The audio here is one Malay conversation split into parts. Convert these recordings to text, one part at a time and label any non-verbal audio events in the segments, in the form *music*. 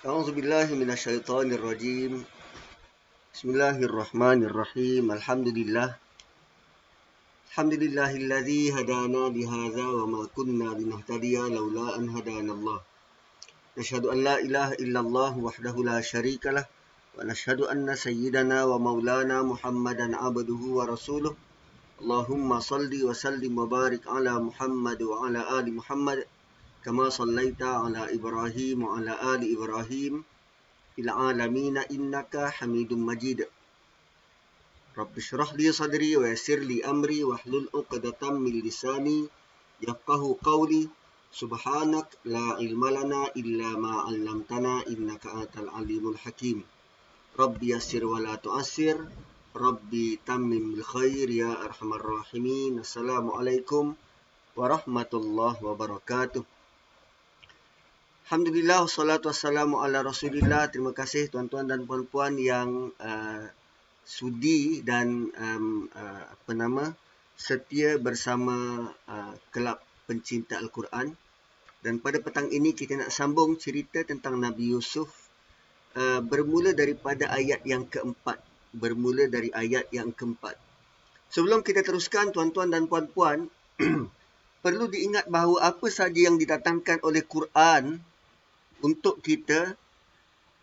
أعوذ بالله من الشيطان الرجيم. بسم الله الرحمن الرحيم. الحمد لله. الحمد لله الذي هدانا لهذا وما كنا لنهتدي لولا أن هدانا الله. نشهد أن لا إله إلا الله وحده لا شريك له ونشهد أن سيدنا ومولانا محمدا عبده ورسوله. اللهم صل وسلم وبارك على محمد وعلى آل محمد كما صليت على إبراهيم وعلى آل إبراهيم في العالمين إنك حميد مجيد. رب اشرح لي صدري ويسر لي أمري واحلل عقدة من لساني يفقه قولي. سبحانك لا علم لنا إلا ما علمتنا إنك أنت العليم الحكيم. ربي يسر ولا تعسر ربي تمم بالخير يا أرحم الراحمين. السلام عليكم ورحمة الله وبركاته. Alhamdulillah, salatu wassalamu ala rasulillah. Terima kasih tuan-tuan dan puan-puan yang uh, sudi dan um, uh, apa nama setia bersama uh, kelab pencinta Al-Quran. Dan pada petang ini kita nak sambung cerita tentang Nabi Yusuf uh, bermula daripada ayat yang keempat. Bermula dari ayat yang keempat. Sebelum kita teruskan tuan-tuan dan puan-puan, *clears throat* perlu diingat bahawa apa saja yang didatangkan oleh Quran untuk kita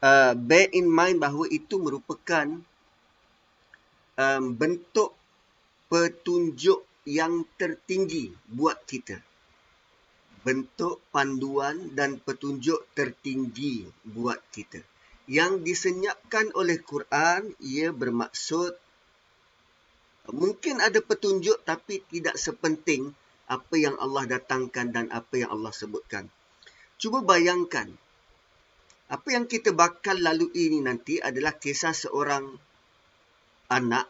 uh, bear in mind bahawa itu merupakan um, bentuk petunjuk yang tertinggi buat kita. Bentuk panduan dan petunjuk tertinggi buat kita. Yang disenyapkan oleh Quran, ia bermaksud mungkin ada petunjuk tapi tidak sepenting apa yang Allah datangkan dan apa yang Allah sebutkan. Cuba bayangkan, apa yang kita bakal lalui ini nanti adalah kisah seorang anak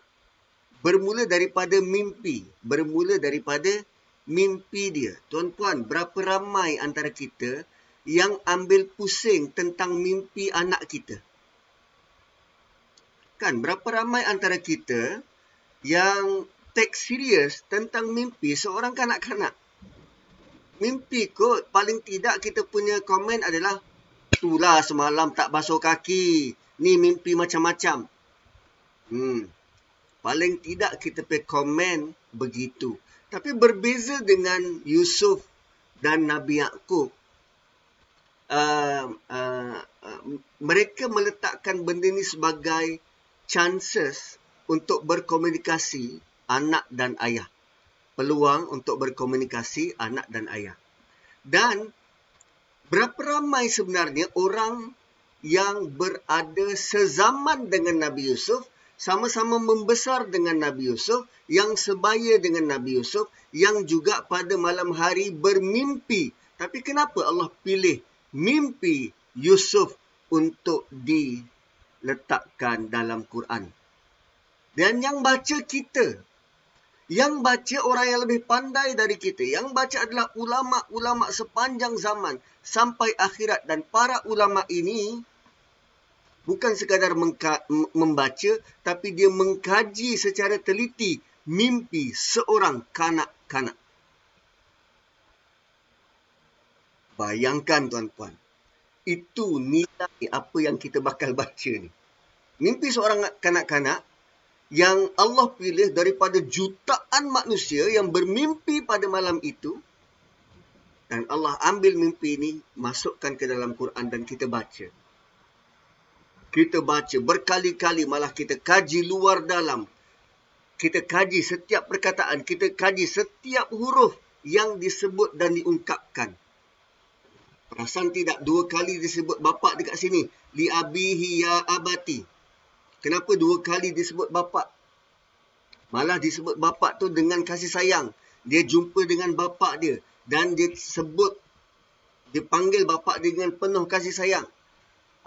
bermula daripada mimpi. Bermula daripada mimpi dia. Tuan-puan, berapa ramai antara kita yang ambil pusing tentang mimpi anak kita? Kan, berapa ramai antara kita yang take serious tentang mimpi seorang kanak-kanak? Mimpi kot, paling tidak kita punya komen adalah Itulah semalam tak basuh kaki. Ni mimpi macam-macam. Hmm. Paling tidak kita pergi komen begitu. Tapi berbeza dengan Yusuf dan Nabi Yaakob. Uh, uh, mereka meletakkan benda ni sebagai chances untuk berkomunikasi anak dan ayah. Peluang untuk berkomunikasi anak dan ayah. Dan berapa ramai sebenarnya orang yang berada sezaman dengan Nabi Yusuf, sama-sama membesar dengan Nabi Yusuf, yang sebaya dengan Nabi Yusuf, yang juga pada malam hari bermimpi. Tapi kenapa Allah pilih mimpi Yusuf untuk diletakkan dalam Quran? Dan yang baca kita, yang baca orang yang lebih pandai dari kita. Yang baca adalah ulama-ulama sepanjang zaman sampai akhirat. Dan para ulama ini bukan sekadar membaca, tapi dia mengkaji secara teliti mimpi seorang kanak-kanak. Bayangkan tuan-tuan. Itu nilai apa yang kita bakal baca ni. Mimpi seorang kanak-kanak yang Allah pilih daripada jutaan manusia yang bermimpi pada malam itu dan Allah ambil mimpi ini masukkan ke dalam Quran dan kita baca. Kita baca berkali-kali malah kita kaji luar dalam. Kita kaji setiap perkataan kita kaji setiap huruf yang disebut dan diungkapkan. Perasan tidak dua kali disebut bapa dekat sini? Li abihi ya abati Kenapa dua kali disebut bapa? Malah disebut bapa tu dengan kasih sayang. Dia jumpa dengan bapa dia dan dia sebut dia panggil bapa dengan penuh kasih sayang.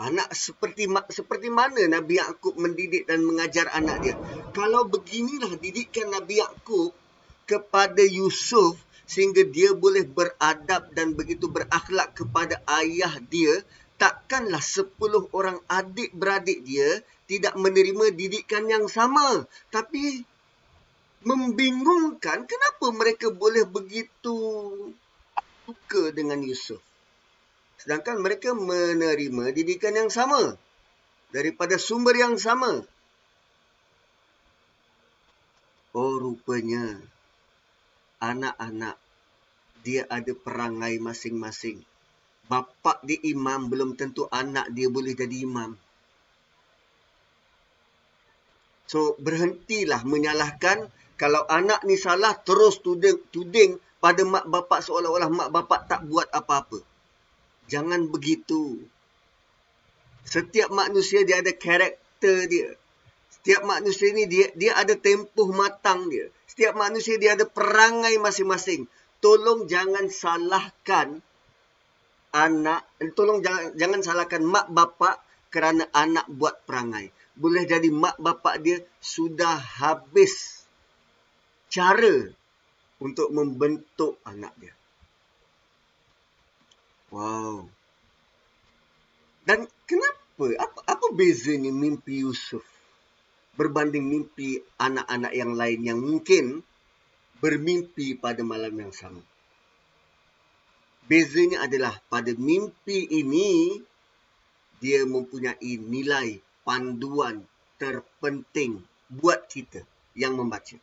Anak seperti seperti mana Nabi Yakub mendidik dan mengajar anak dia? Kalau beginilah didikan Nabi Yakub kepada Yusuf sehingga dia boleh beradab dan begitu berakhlak kepada ayah dia, takkanlah sepuluh orang adik-beradik dia tidak menerima didikan yang sama. Tapi membingungkan kenapa mereka boleh begitu suka dengan Yusuf. Sedangkan mereka menerima didikan yang sama daripada sumber yang sama. Oh rupanya anak-anak dia ada perangai masing-masing. Bapa dia imam belum tentu anak dia boleh jadi imam. So berhentilah menyalahkan kalau anak ni salah terus tuding, tuding pada mak bapak seolah-olah mak bapak tak buat apa-apa. Jangan begitu. Setiap manusia dia ada karakter dia. Setiap manusia ni dia dia ada tempoh matang dia. Setiap manusia dia ada perangai masing-masing. Tolong jangan salahkan anak, tolong jangan jangan salahkan mak bapak kerana anak buat perangai. Boleh jadi mak bapak dia sudah habis cara untuk membentuk anak dia. Wow. Dan kenapa? Apa, apa bezanya mimpi Yusuf berbanding mimpi anak-anak yang lain yang mungkin bermimpi pada malam yang sama? Bezanya adalah pada mimpi ini dia mempunyai nilai panduan terpenting buat kita yang membaca.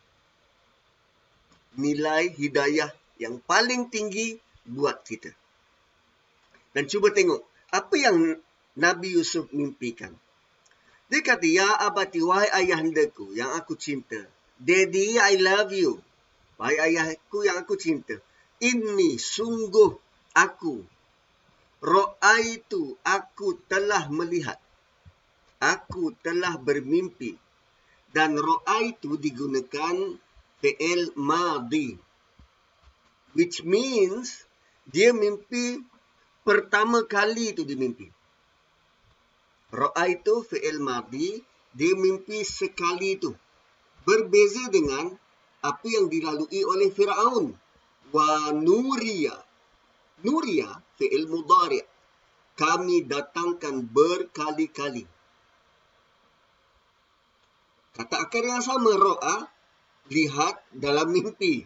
Nilai hidayah yang paling tinggi buat kita. Dan cuba tengok apa yang Nabi Yusuf mimpikan. Dia kata, Ya abati, wahai ayahandaku yang aku cinta. Daddy, I love you. Wahai ayahku yang aku cinta. Ini sungguh aku. Ro'a itu aku telah melihat. Aku telah bermimpi. Dan ro'a itu digunakan PL Madi. Which means dia mimpi pertama kali itu dia mimpi. Ro'a itu fi'il madi, dia mimpi sekali itu. Berbeza dengan apa yang dilalui oleh Fir'aun. Wa nuria. Nuria fi'il mudari' kami datangkan berkali-kali. Kata akar yang sama ro'a, lihat dalam mimpi.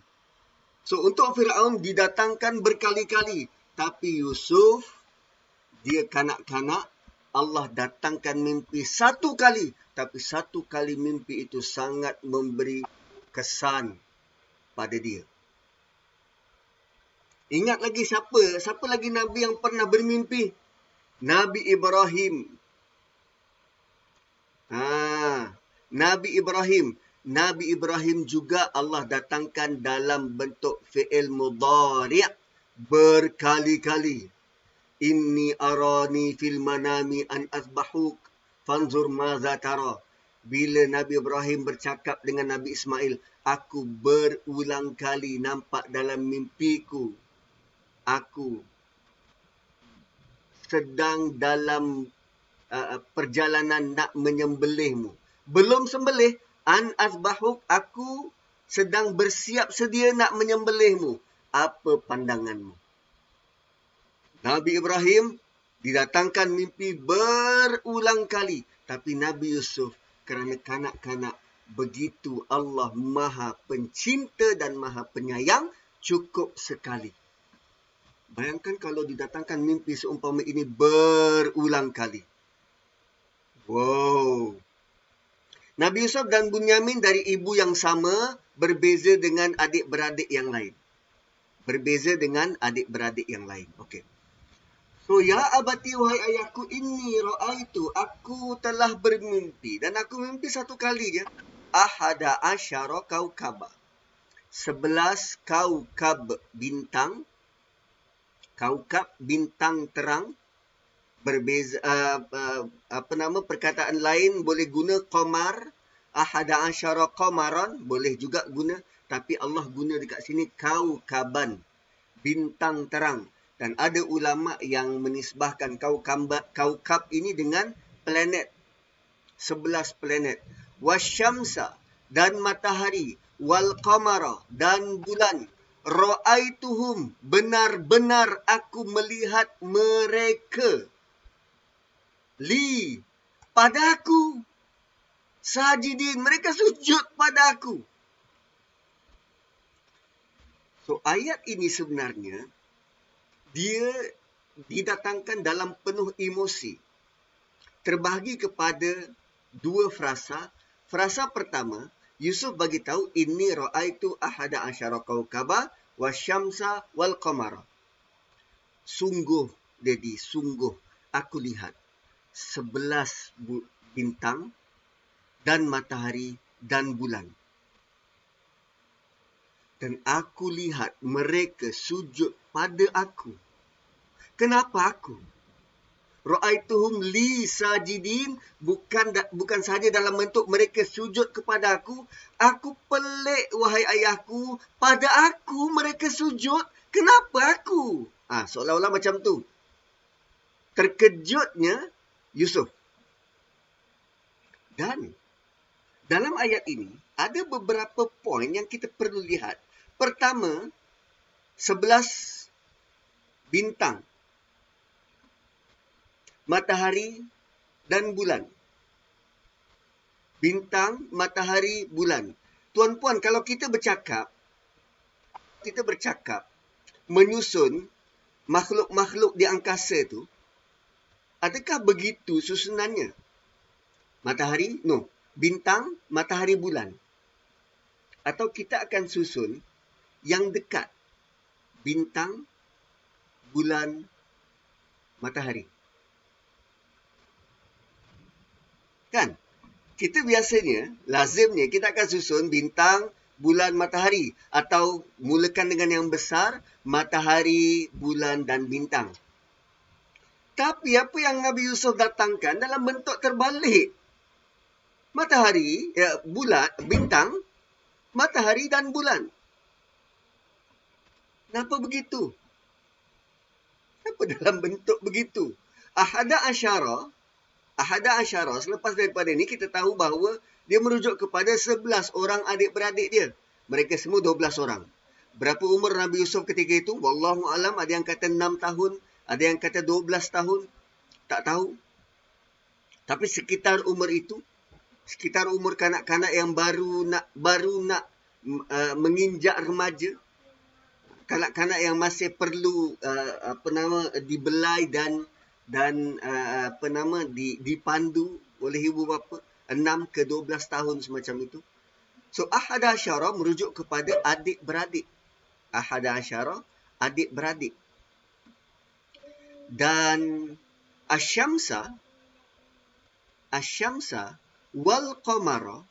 So untuk Fir'aun didatangkan berkali-kali. Tapi Yusuf, dia kanak-kanak, Allah datangkan mimpi satu kali. Tapi satu kali mimpi itu sangat memberi kesan pada dia. Ingat lagi siapa? Siapa lagi Nabi yang pernah bermimpi? Nabi Ibrahim. Ha, Nabi Ibrahim. Nabi Ibrahim juga Allah datangkan dalam bentuk fi'il mudhari' berkali-kali. Inni arani fil manami an azbahuk fanzur maza tara. Bila Nabi Ibrahim bercakap dengan Nabi Ismail, aku berulang kali nampak dalam mimpiku. Aku sedang dalam uh, perjalanan nak menyembelihmu. Belum sembelih, an azbahuk aku sedang bersiap sedia nak menyembelihmu apa pandanganmu? Nabi Ibrahim didatangkan mimpi berulang kali. Tapi Nabi Yusuf kerana kanak-kanak begitu Allah maha pencinta dan maha penyayang cukup sekali. Bayangkan kalau didatangkan mimpi seumpama ini berulang kali. Wow. Nabi Yusuf dan Bunyamin dari ibu yang sama berbeza dengan adik-beradik yang lain berbeza dengan adik-beradik yang lain. Okey. So ya abati wahai ayahku ini raaitu aku telah bermimpi dan aku mimpi satu kali je ahada asyara kaukaba. Sebelas kaukab bintang kaukab bintang terang berbeza uh, uh, apa nama perkataan lain boleh guna qamar ahada asyara qamaran boleh juga guna tapi Allah guna dekat sini kaukaban bintang terang. Dan ada ulama yang menisbahkan kaukab kaukab ini dengan planet sebelas planet. Wasyamsa dan matahari wal qamara dan bulan raaituhum benar-benar aku melihat mereka li padaku sajidin mereka sujud padaku So ayat ini sebenarnya dia didatangkan dalam penuh emosi. Terbahagi kepada dua frasa. Frasa pertama, Yusuf bagi tahu ini ra'aitu ahada asyara kaukaba wasyamsa wal qamara. Sungguh, Dedi, sungguh aku lihat sebelas bintang dan matahari dan bulan. Dan aku lihat mereka sujud pada aku. Kenapa aku? Ra'aituhum li sajidin bukan bukan saja dalam bentuk mereka sujud kepada aku. Aku pelik wahai ayahku, pada aku mereka sujud. Kenapa aku? Ah, ha, seolah-olah macam tu. Terkejutnya Yusuf. Dan dalam ayat ini ada beberapa poin yang kita perlu lihat. Pertama, sebelas bintang matahari dan bulan. Bintang, matahari, bulan. Tuan-puan, kalau kita bercakap, kita bercakap menyusun makhluk-makhluk di angkasa itu, adakah begitu susunannya? Matahari? No. Bintang, matahari, bulan. Atau kita akan susun yang dekat. Bintang, bulan, matahari. Kan? Kita biasanya, lazimnya kita akan susun bintang, bulan, matahari. Atau mulakan dengan yang besar, matahari, bulan dan bintang. Tapi apa yang Nabi Yusuf datangkan dalam bentuk terbalik. Matahari, ya, bulan, bintang, matahari dan bulan. Kenapa begitu? Kenapa dalam bentuk begitu? Ahada asyara, Ahada Asyara, selepas daripada ini kita tahu bahawa dia merujuk kepada 11 orang adik-beradik dia. Mereka semua 12 orang. Berapa umur Nabi Yusuf ketika itu? Wallahu alam ada yang kata 6 tahun, ada yang kata 12 tahun. Tak tahu. Tapi sekitar umur itu, sekitar umur kanak-kanak yang baru nak baru nak uh, menginjak remaja, kanak-kanak yang masih perlu uh, apa nama dibelai dan dan uh, apa nama di, dipandu oleh ibu bapa 6 ke 12 tahun semacam itu. So ahada asyara merujuk kepada adik-beradik. Ahada asyara adik-beradik. Dan asyamsa asyamsa wal qamara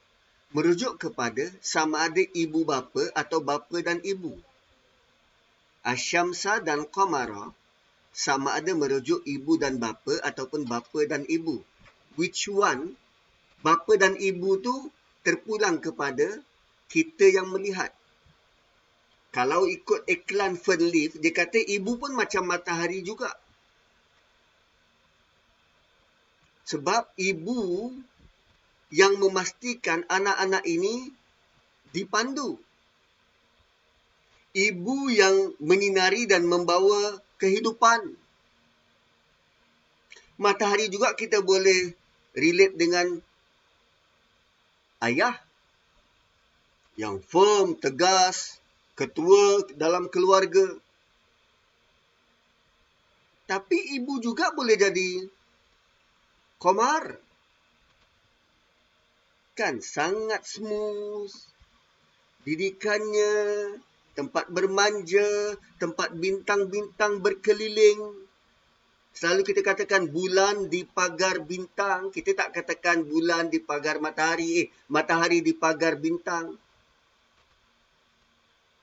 merujuk kepada sama ada ibu bapa atau bapa dan ibu. Asyamsa dan qamara sama ada merujuk ibu dan bapa ataupun bapa dan ibu. Which one? Bapa dan ibu tu terpulang kepada kita yang melihat. Kalau ikut iklan Fernleaf, dia kata ibu pun macam matahari juga. Sebab ibu yang memastikan anak-anak ini dipandu. Ibu yang menyinari dan membawa kehidupan. Matahari juga kita boleh relate dengan ayah yang firm, tegas, ketua dalam keluarga. Tapi ibu juga boleh jadi komar. Kan sangat smooth. Didikannya tempat bermanja, tempat bintang-bintang berkeliling. Selalu kita katakan bulan di pagar bintang. Kita tak katakan bulan di pagar matahari. Eh, matahari di pagar bintang.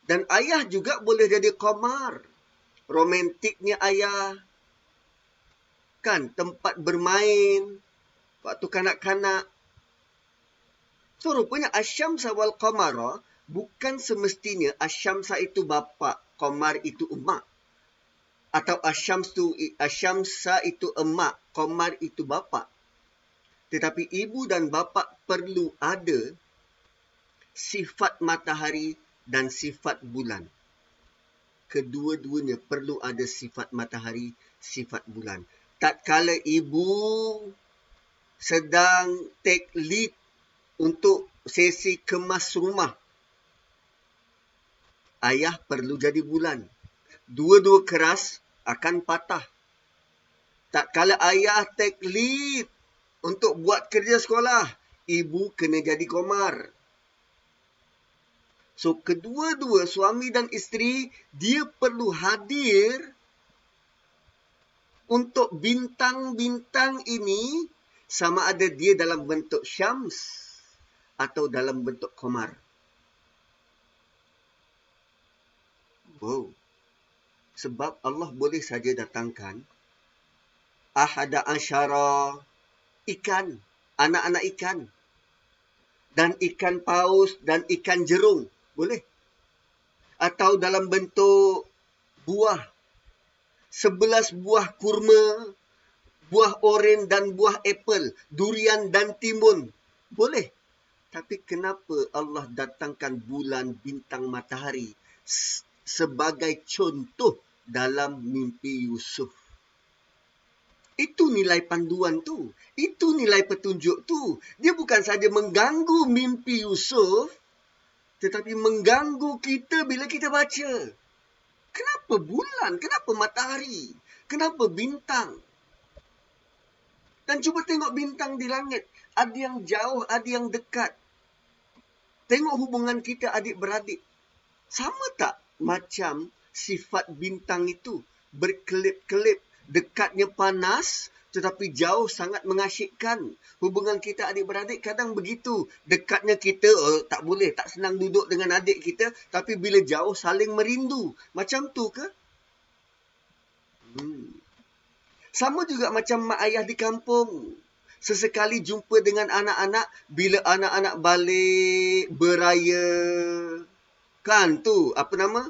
Dan ayah juga boleh jadi komar. Romantiknya ayah. Kan, tempat bermain. Waktu kanak-kanak. So, rupanya Asyam Sawal Qamara bukan semestinya Asyamsa itu bapa, Komar itu emak. Atau Asyams tu, Asyamsa itu emak, Komar itu bapa. Tetapi ibu dan bapa perlu ada sifat matahari dan sifat bulan. Kedua-duanya perlu ada sifat matahari, sifat bulan. Tak kala ibu sedang take lead untuk sesi kemas rumah ayah perlu jadi bulan. Dua-dua keras akan patah. tak kala ayah take lead untuk buat kerja sekolah, ibu kena jadi komar. So kedua-dua suami dan isteri dia perlu hadir untuk bintang-bintang ini sama ada dia dalam bentuk syams atau dalam bentuk komar. Wow. Sebab Allah boleh saja datangkan ahada asyara ikan, anak-anak ikan. Dan ikan paus dan ikan jerung. Boleh. Atau dalam bentuk buah. Sebelas buah kurma, buah oren dan buah apple, durian dan timun. Boleh. Tapi kenapa Allah datangkan bulan, bintang, matahari sebagai contoh dalam mimpi Yusuf? Itu nilai panduan tu. Itu nilai petunjuk tu. Dia bukan saja mengganggu mimpi Yusuf, tetapi mengganggu kita bila kita baca. Kenapa bulan? Kenapa matahari? Kenapa bintang? Dan cuba tengok bintang di langit. Ada yang jauh, ada yang dekat. Tengok hubungan kita adik-beradik. Sama tak macam sifat bintang itu? Berkelip-kelip, dekatnya panas tetapi jauh sangat mengasyikkan. Hubungan kita adik-beradik kadang begitu. Dekatnya kita oh, tak boleh, tak senang duduk dengan adik kita. Tapi bila jauh saling merindu. Macam tu ke? Hmm. Sama juga macam mak ayah di kampung sesekali jumpa dengan anak-anak bila anak-anak balik beraya kan tu. Apa nama?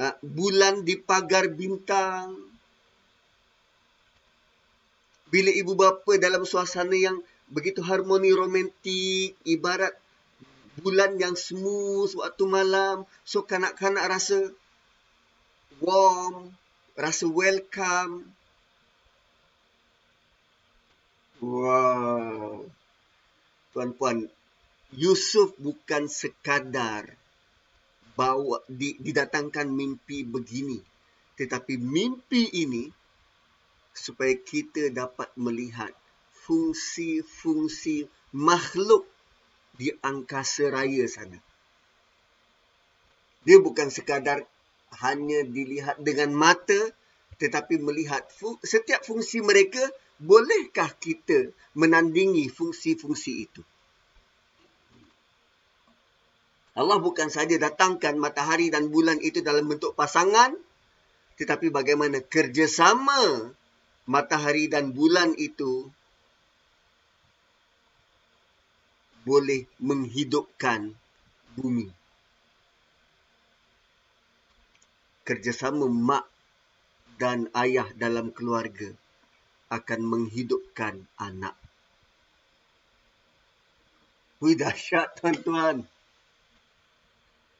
Uh, bulan di pagar bintang. Bila ibu bapa dalam suasana yang begitu harmoni romantik ibarat bulan yang smooth waktu malam so kanak-kanak rasa warm rasa welcome. Wow. Puan-puan, Yusuf bukan sekadar bawa di, didatangkan mimpi begini. Tetapi mimpi ini supaya kita dapat melihat fungsi-fungsi makhluk di angkasa raya sana. Dia bukan sekadar hanya dilihat dengan mata tetapi melihat setiap fungsi mereka bolehkah kita menandingi fungsi-fungsi itu? Allah bukan saja datangkan matahari dan bulan itu dalam bentuk pasangan, tetapi bagaimana kerjasama matahari dan bulan itu boleh menghidupkan bumi. Kerjasama mak dan ayah dalam keluarga akan menghidupkan anak. Wih dahsyat tuan-tuan.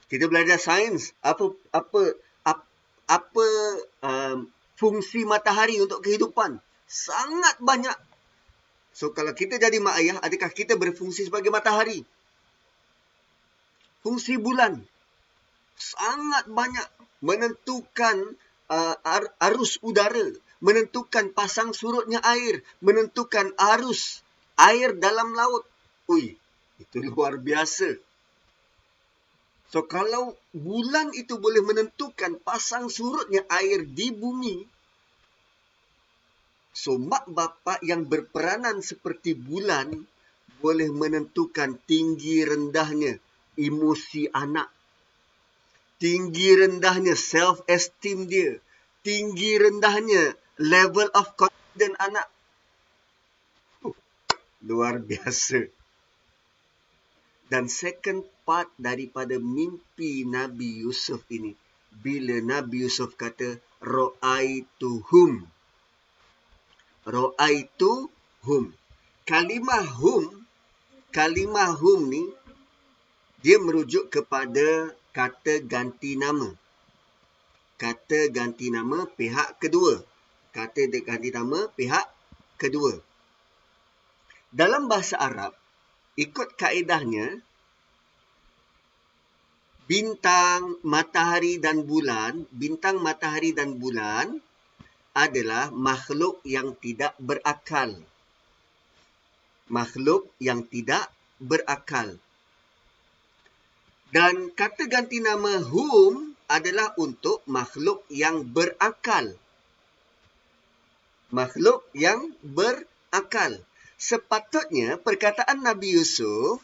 Kita belajar sains. Apa apa apa, um, fungsi matahari untuk kehidupan? Sangat banyak. So kalau kita jadi mak ayah, adakah kita berfungsi sebagai matahari? Fungsi bulan sangat banyak menentukan uh, arus udara, menentukan pasang surutnya air, menentukan arus air dalam laut. Ui, itu luar biasa. So kalau bulan itu boleh menentukan pasang surutnya air di bumi, so mak bapak yang berperanan seperti bulan boleh menentukan tinggi rendahnya emosi anak. Tinggi rendahnya self esteem dia. Tinggi rendahnya level of confidence anak uh, luar biasa dan second part daripada mimpi Nabi Yusuf ini bila Nabi Yusuf kata ra'aituhum. Ra'aituhum. Kalimah hum kalimah hum ni dia merujuk kepada kata ganti nama. Kata ganti nama pihak kedua. Kata ganti nama pihak kedua. Dalam bahasa Arab, ikut kaedahnya, bintang, matahari dan bulan, bintang, matahari dan bulan adalah makhluk yang tidak berakal. Makhluk yang tidak berakal. Dan kata ganti nama hum adalah untuk makhluk yang berakal. Makhluk yang berakal. Sepatutnya perkataan Nabi Yusuf,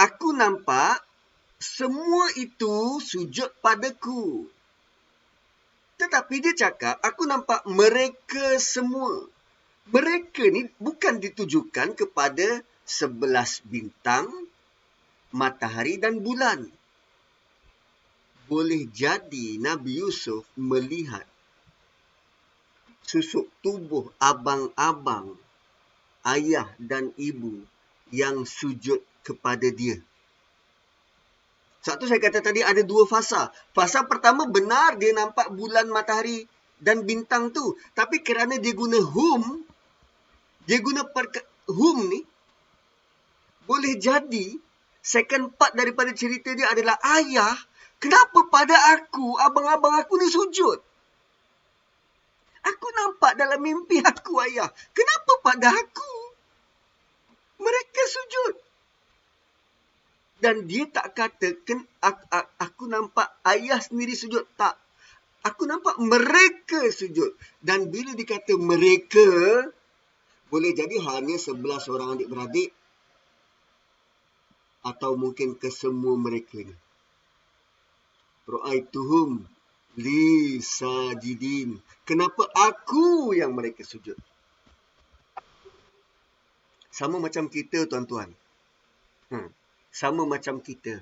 aku nampak semua itu sujud padaku. Tetapi dia cakap, aku nampak mereka semua. Mereka ni bukan ditujukan kepada sebelas bintang, matahari dan bulan. Boleh jadi Nabi Yusuf melihat susuk tubuh abang-abang, ayah dan ibu yang sujud kepada dia. Sebab tu saya kata tadi ada dua fasa. Fasa pertama benar dia nampak bulan, matahari dan bintang tu. Tapi kerana dia guna hum, dia guna perka- hum ni, boleh jadi second part daripada cerita dia adalah ayah, kenapa pada aku, abang-abang aku ni sujud? Aku nampak dalam mimpi aku ayah. Kenapa pada aku? Mereka sujud. Dan dia tak kata aku nampak ayah sendiri sujud. Tak. Aku nampak mereka sujud. Dan bila dikata mereka boleh jadi hanya sebelas orang adik beradik atau mungkin kesemua mereka ni ra'aituhum li sajidin. Kenapa aku yang mereka sujud sama macam kita tuan-tuan hmm sama macam kita.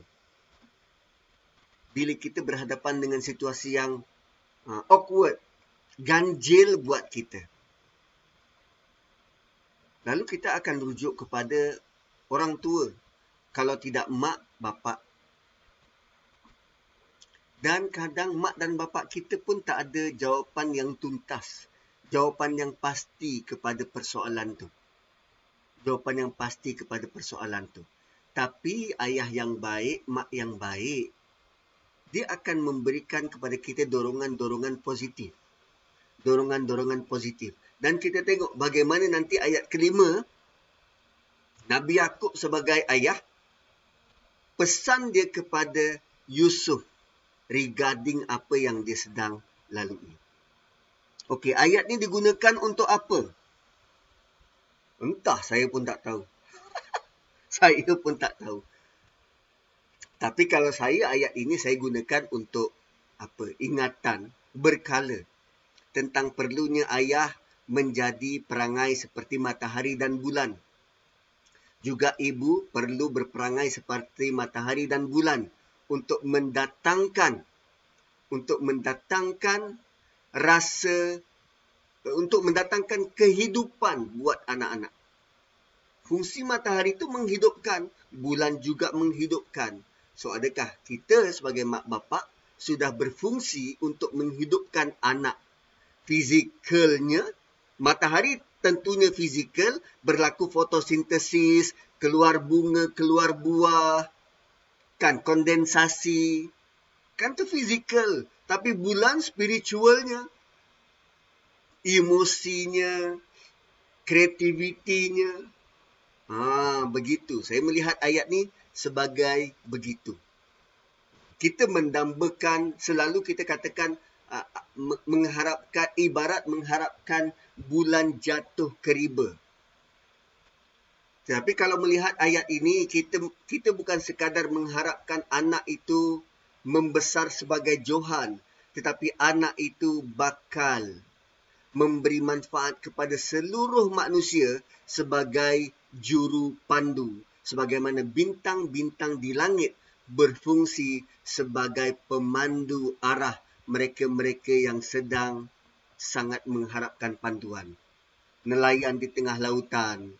Bila kita berhadapan dengan situasi yang uh, awkward, ganjil buat kita. Lalu kita akan rujuk kepada orang tua. Kalau tidak mak, bapa. Dan kadang mak dan bapa kita pun tak ada jawapan yang tuntas. Jawapan yang pasti kepada persoalan tu. Jawapan yang pasti kepada persoalan tu. Tapi ayah yang baik, mak yang baik, dia akan memberikan kepada kita dorongan-dorongan positif. Dorongan-dorongan positif. Dan kita tengok bagaimana nanti ayat kelima, Nabi Yaakob sebagai ayah, pesan dia kepada Yusuf regarding apa yang dia sedang lalui. Okey, ayat ni digunakan untuk apa? Entah, saya pun tak tahu *laughs* saya pun tak tahu. Tapi kalau saya ayat ini saya gunakan untuk apa? Ingatan berkala tentang perlunya ayah menjadi perangai seperti matahari dan bulan. Juga ibu perlu berperangai seperti matahari dan bulan untuk mendatangkan untuk mendatangkan rasa untuk mendatangkan kehidupan buat anak-anak. Fungsi matahari itu menghidupkan, bulan juga menghidupkan. So adakah kita sebagai mak bapak sudah berfungsi untuk menghidupkan anak fizikalnya? Matahari tentunya fizikal, berlaku fotosintesis, keluar bunga, keluar buah, kan kondensasi. Kan tu fizikal, tapi bulan spiritualnya, emosinya, kreativitinya, Ha, begitu. Saya melihat ayat ni sebagai begitu. Kita mendambakan, selalu kita katakan, mengharapkan, ibarat mengharapkan bulan jatuh ke riba. Tapi kalau melihat ayat ini, kita kita bukan sekadar mengharapkan anak itu membesar sebagai Johan. Tetapi anak itu bakal memberi manfaat kepada seluruh manusia sebagai juru pandu sebagaimana bintang-bintang di langit berfungsi sebagai pemandu arah mereka-mereka yang sedang sangat mengharapkan panduan. Nelayan di tengah lautan,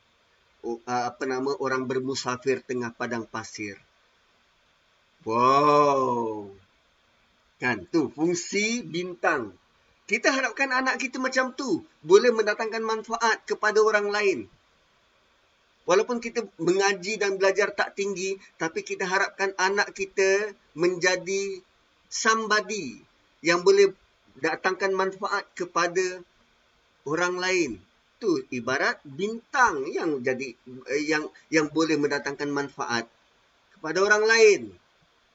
apa nama orang bermusafir tengah padang pasir. Wow. Kan tu fungsi bintang. Kita harapkan anak kita macam tu, boleh mendatangkan manfaat kepada orang lain. Walaupun kita mengaji dan belajar tak tinggi, tapi kita harapkan anak kita menjadi somebody yang boleh datangkan manfaat kepada orang lain. Tu ibarat bintang yang jadi eh, yang yang boleh mendatangkan manfaat kepada orang lain.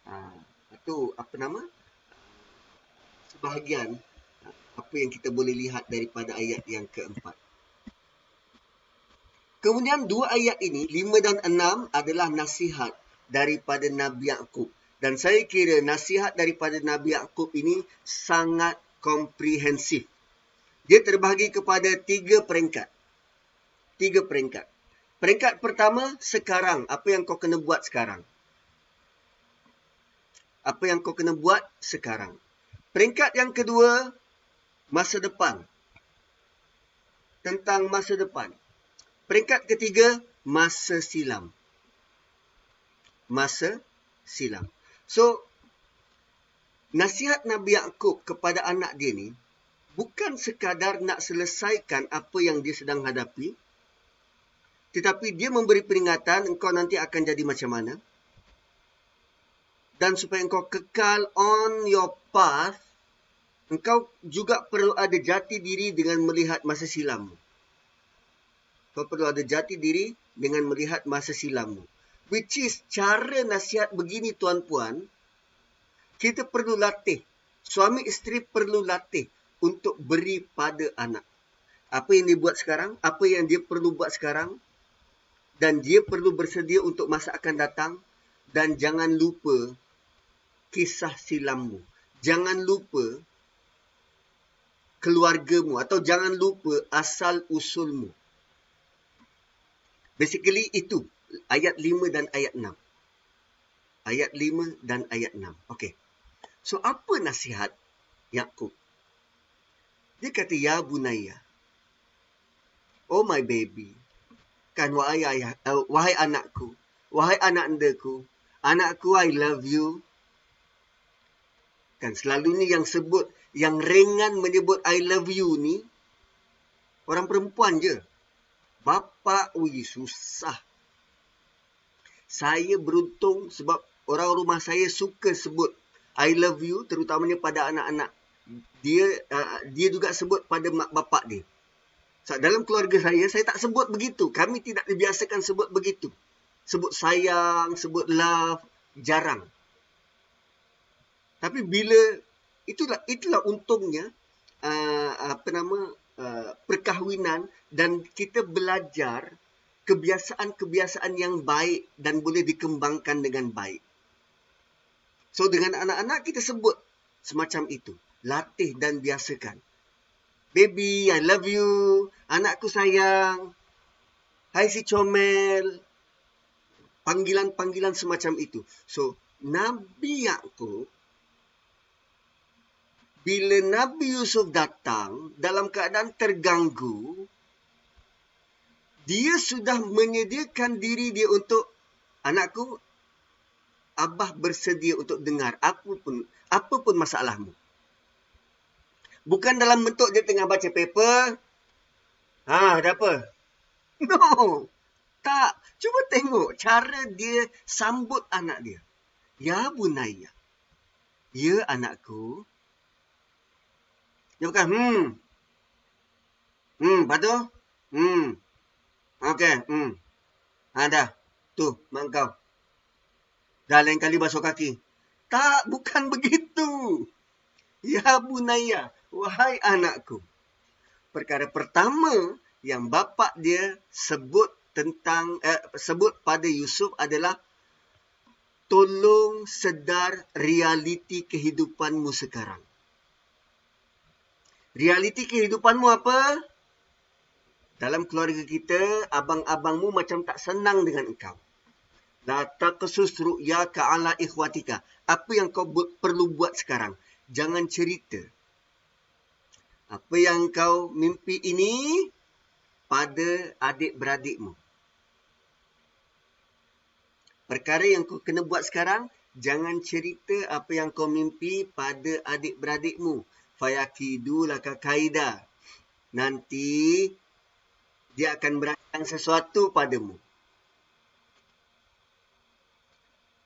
Ha, itu apa nama? Sebahagian apa yang kita boleh lihat daripada ayat yang keempat. Kemudian dua ayat ini, lima dan enam adalah nasihat daripada Nabi Yaakob. Dan saya kira nasihat daripada Nabi Yaakob ini sangat komprehensif. Dia terbahagi kepada tiga peringkat. Tiga peringkat. Peringkat pertama, sekarang. Apa yang kau kena buat sekarang? Apa yang kau kena buat sekarang? Peringkat yang kedua, masa depan. Tentang masa depan. Peringkat ketiga, masa silam. Masa silam. So, nasihat Nabi Yaakob kepada anak dia ni, bukan sekadar nak selesaikan apa yang dia sedang hadapi, tetapi dia memberi peringatan engkau nanti akan jadi macam mana. Dan supaya engkau kekal on your path, engkau juga perlu ada jati diri dengan melihat masa silammu. Kau perlu ada jati diri dengan melihat masa silammu. Which is cara nasihat begini tuan-puan. Kita perlu latih. Suami isteri perlu latih untuk beri pada anak. Apa yang dia buat sekarang? Apa yang dia perlu buat sekarang? Dan dia perlu bersedia untuk masa akan datang. Dan jangan lupa kisah silammu. Jangan lupa keluargamu. Atau jangan lupa asal usulmu. Basically itu ayat 5 dan ayat 6. Ayat 5 dan ayat 6. Okey. So apa nasihat Yakub? Dia kata ya bunaya. Oh my baby. Kan wahai ayah, uh, wahai anakku, wahai anak andaku, anakku I love you. Kan selalu ni yang sebut yang ringan menyebut I love you ni orang perempuan je. Bapa, ui susah. Saya beruntung sebab orang rumah saya suka sebut I love you terutamanya pada anak-anak. Dia uh, dia juga sebut pada mak bapak dia. So, dalam keluarga saya, saya tak sebut begitu. Kami tidak dibiasakan sebut begitu. Sebut sayang, sebut love, jarang. Tapi bila itulah itulah untungnya uh, apa nama Uh, perkahwinan dan kita belajar kebiasaan-kebiasaan yang baik dan boleh dikembangkan dengan baik. So dengan anak-anak kita sebut semacam itu. Latih dan biasakan. Baby, I love you. Anakku sayang. Hai si comel. Panggilan-panggilan semacam itu. So, Nabi Yaakob bila Nabi Yusuf datang dalam keadaan terganggu, dia sudah menyediakan diri dia untuk anakku, Abah bersedia untuk dengar apapun, apapun masalahmu. Bukan dalam bentuk dia tengah baca paper. Ha, ada apa? *laughs* No. Tak. Cuba tengok cara dia sambut anak dia. Ya bunaya. Ya anakku. Dia bukan hmm. Hmm, lepas tu? Hmm. Okey, hmm. Ha, dah. Tu, mak kau. Dah lain kali basuh kaki. Tak, bukan begitu. Ya bunaya, wahai anakku. Perkara pertama yang bapa dia sebut tentang eh, sebut pada Yusuf adalah tolong sedar realiti kehidupanmu sekarang. Realiti kehidupanmu apa? Dalam keluarga kita, abang-abangmu macam tak senang dengan engkau. La taqsus ru'yaka ala ikhwatika. Apa yang kau bu- perlu buat sekarang? Jangan cerita. Apa yang kau mimpi ini pada adik-beradikmu. Perkara yang kau kena buat sekarang, jangan cerita apa yang kau mimpi pada adik-beradikmu fayakidu laka kaida. Nanti dia akan berancang sesuatu padamu.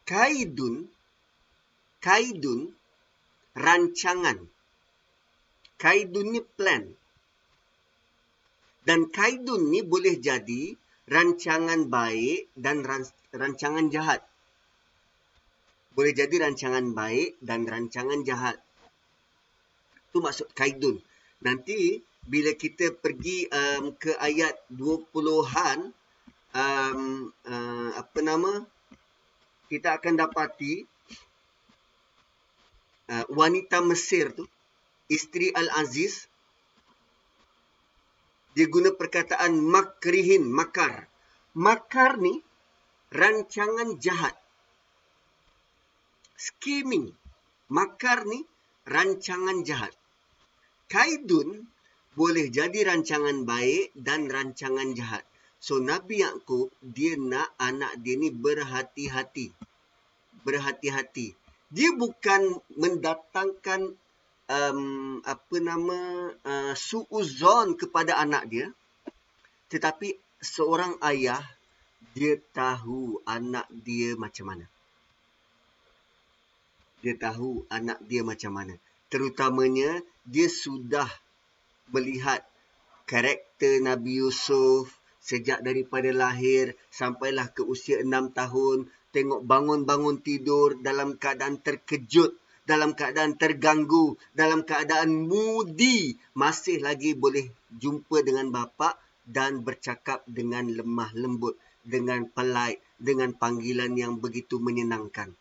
Kaidun, kaidun, rancangan. kaidun ni plan. Dan kaidun ni boleh jadi rancangan baik dan rancangan jahat. Boleh jadi rancangan baik dan rancangan jahat. Itu maksud kaidun. Nanti bila kita pergi um, ke ayat 20-an um, uh, apa nama kita akan dapati uh, wanita Mesir tu isteri Al-Aziz dia guna perkataan makrihin makar. Makar ni rancangan jahat. Scheming makar ni rancangan jahat kaidun boleh jadi rancangan baik dan rancangan jahat. So Nabi Yaakob dia nak anak dia ni berhati-hati. Berhati-hati. Dia bukan mendatangkan um, apa nama uh, suuzon kepada anak dia. Tetapi seorang ayah dia tahu anak dia macam mana. Dia tahu anak dia macam mana terutamanya dia sudah melihat karakter Nabi Yusuf sejak daripada lahir sampailah ke usia enam tahun tengok bangun-bangun tidur dalam keadaan terkejut, dalam keadaan terganggu, dalam keadaan mudi, masih lagi boleh jumpa dengan bapa dan bercakap dengan lemah lembut, dengan pelai, dengan panggilan yang begitu menyenangkan.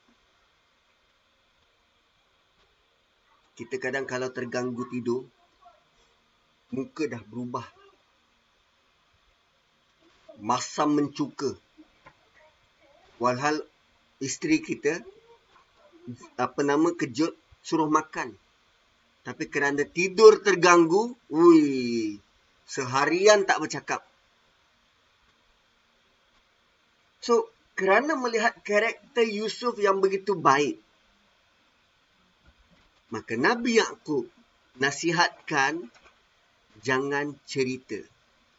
Kita kadang kalau terganggu tidur, muka dah berubah. Masam mencuka. Walhal isteri kita apa nama kejut suruh makan. Tapi kerana tidur terganggu, ui, seharian tak bercakap. So, kerana melihat karakter Yusuf yang begitu baik, maka Nabi Yaakob nasihatkan jangan cerita.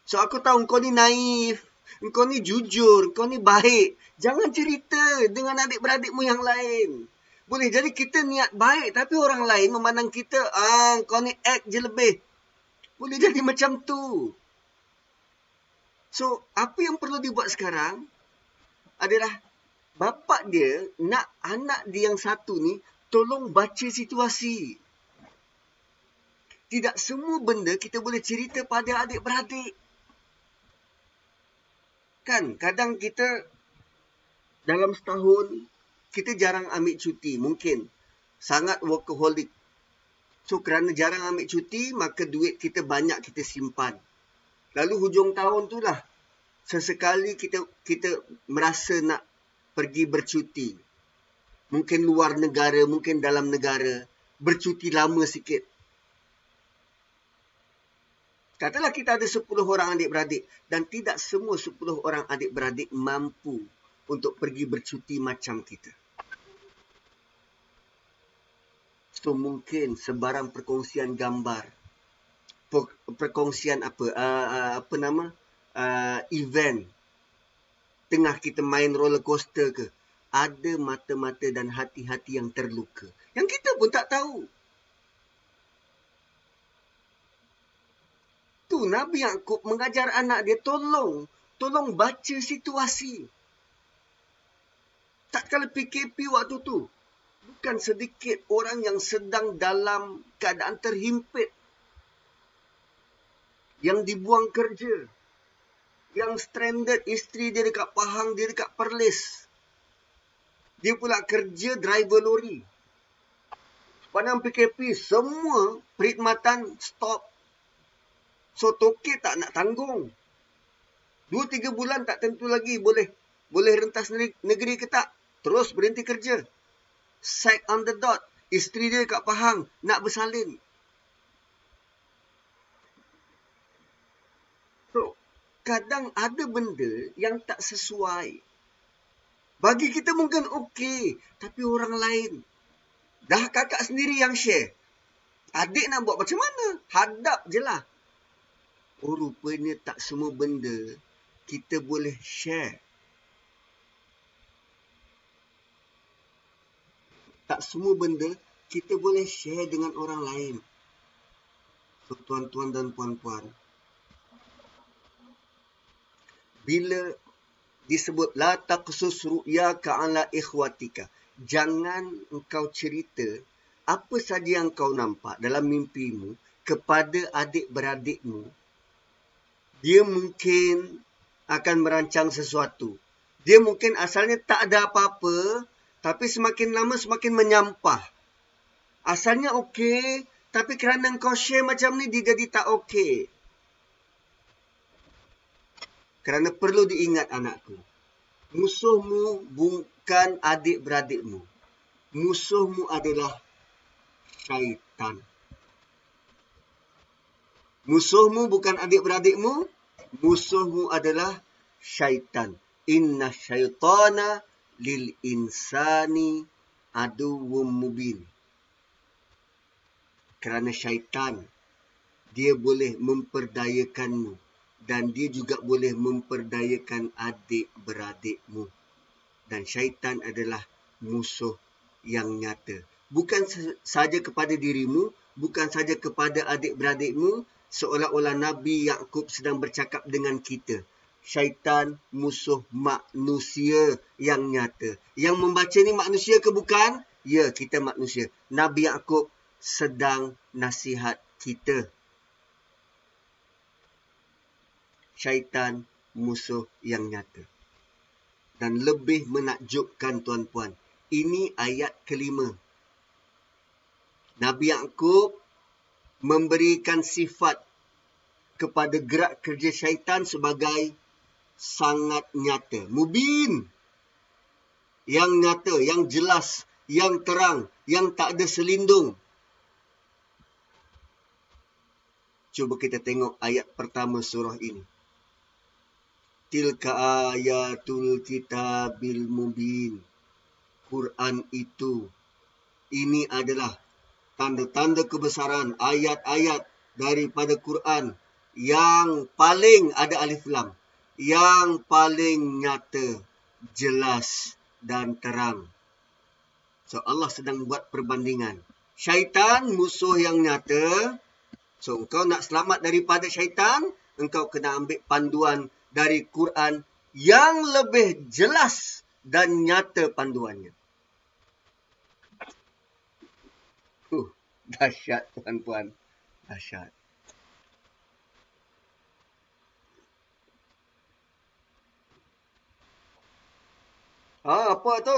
So, aku tahu kau ni naif. Engkau ni jujur, engkau ni baik. Jangan cerita dengan adik-beradikmu yang lain. Boleh jadi kita niat baik tapi orang lain memandang kita, ah, kau ni act je lebih. Boleh jadi macam tu. So, apa yang perlu dibuat sekarang adalah bapa dia nak anak dia yang satu ni tolong baca situasi. Tidak semua benda kita boleh cerita pada adik-beradik. Kan kadang kita dalam setahun kita jarang ambil cuti mungkin sangat workaholic. So kerana jarang ambil cuti maka duit kita banyak kita simpan. Lalu hujung tahun tu lah sesekali kita kita merasa nak pergi bercuti. Mungkin luar negara, mungkin dalam negara. Bercuti lama sikit. Katalah kita ada 10 orang adik-beradik dan tidak semua 10 orang adik-beradik mampu untuk pergi bercuti macam kita. So mungkin sebarang perkongsian gambar, perkongsian apa, uh, apa nama, uh, event, tengah kita main roller coaster ke, ada mata-mata dan hati-hati yang terluka. Yang kita pun tak tahu. tu Nabi Yaakob mengajar anak dia tolong tolong baca situasi. Tak kala PKP waktu tu bukan sedikit orang yang sedang dalam keadaan terhimpit yang dibuang kerja yang stranded isteri dia dekat Pahang dia dekat Perlis dia pula kerja driver lori Padahal PKP semua perkhidmatan stop So toke tak nak tanggung. Dua tiga bulan tak tentu lagi boleh boleh rentas negeri ke tak. Terus berhenti kerja. Sack on the dot. Isteri dia kat Pahang nak bersalin. So, kadang ada benda yang tak sesuai. Bagi kita mungkin okey, tapi orang lain. Dah kakak sendiri yang share. Adik nak buat macam mana? Hadap je lah. Oh rupanya tak semua benda kita boleh share. Tak semua benda kita boleh share dengan orang lain. So, tuan-tuan dan puan-puan, bila disebut la taqsus ru'yaka ala ikhwatika, jangan engkau cerita apa saja yang kau nampak dalam mimpimu kepada adik-beradikmu. Dia mungkin akan merancang sesuatu. Dia mungkin asalnya tak ada apa-apa, tapi semakin lama semakin menyampah. Asalnya okey, tapi kerana kau share macam ni, dia jadi tak okey. Kerana perlu diingat anakku. Musuhmu bukan adik-beradikmu. Musuhmu adalah syaitan. Musuhmu bukan adik-beradikmu. Musuhmu adalah syaitan. Inna syaitana lil insani aduwum mubin. Kerana syaitan, dia boleh memperdayakanmu dan dia juga boleh memperdayakan adik-beradikmu. Dan syaitan adalah musuh yang nyata. Bukan saja kepada dirimu, bukan saja kepada adik-beradikmu, seolah-olah Nabi Yakub sedang bercakap dengan kita. Syaitan musuh manusia yang nyata. Yang membaca ni manusia ke bukan? Ya, kita manusia. Nabi Yakub sedang nasihat kita. Syaitan musuh yang nyata. Dan lebih menakjubkan tuan-puan. Ini ayat kelima. Nabi Yaakob memberikan sifat kepada gerak kerja syaitan sebagai sangat nyata. Mubin. Yang nyata, yang jelas, yang terang, yang tak ada selindung. Cuba kita tengok ayat pertama surah ini. Tilka ayatul kitabil mubin. Quran itu. Ini adalah tanda-tanda kebesaran ayat-ayat daripada Quran yang paling ada alif lam. Yang paling nyata, jelas dan terang. So Allah sedang buat perbandingan. Syaitan musuh yang nyata, So, engkau nak selamat daripada syaitan, engkau kena ambil panduan dari Quran yang lebih jelas dan nyata panduannya. Uh, dahsyat tuan-tuan. Dahsyat. Ah, apa tu?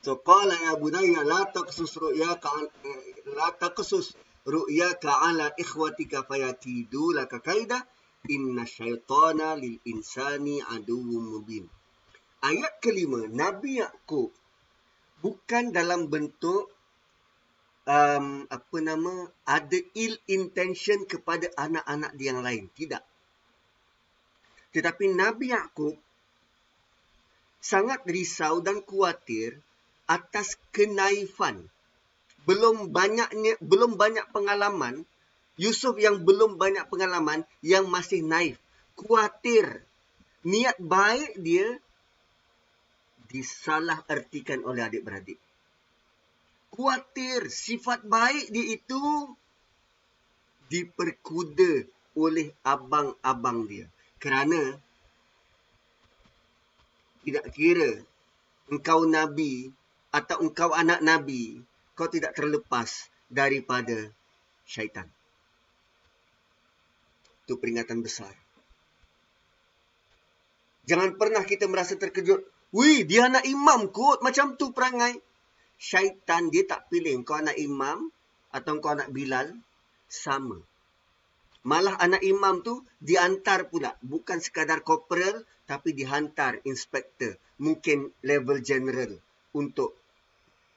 So qala ya bunayya la taqsus ru'yaka la taqsus ru'yaka ala ikhwatika fayakidu laka kaida inna syaitana lil insani aduwwum mubin. Ayat kelima Nabi Yakub bukan dalam bentuk um, apa nama ada ill intention kepada anak-anak dia yang lain tidak tetapi Nabi Yakub sangat risau dan khawatir atas kenaifan. Belum banyaknya belum banyak pengalaman Yusuf yang belum banyak pengalaman yang masih naif, kuatir. Niat baik dia disalah artikan oleh adik-beradik. Kuatir sifat baik dia itu diperkuda oleh abang-abang dia. Kerana tidak kira engkau nabi atau engkau anak Nabi, kau tidak terlepas daripada syaitan. Itu peringatan besar. Jangan pernah kita merasa terkejut. Wih, dia anak imam kot. Macam tu perangai. Syaitan dia tak pilih kau anak imam atau kau anak Bilal. Sama. Malah anak imam tu diantar pula. Bukan sekadar corporal tapi dihantar inspektor. Mungkin level general untuk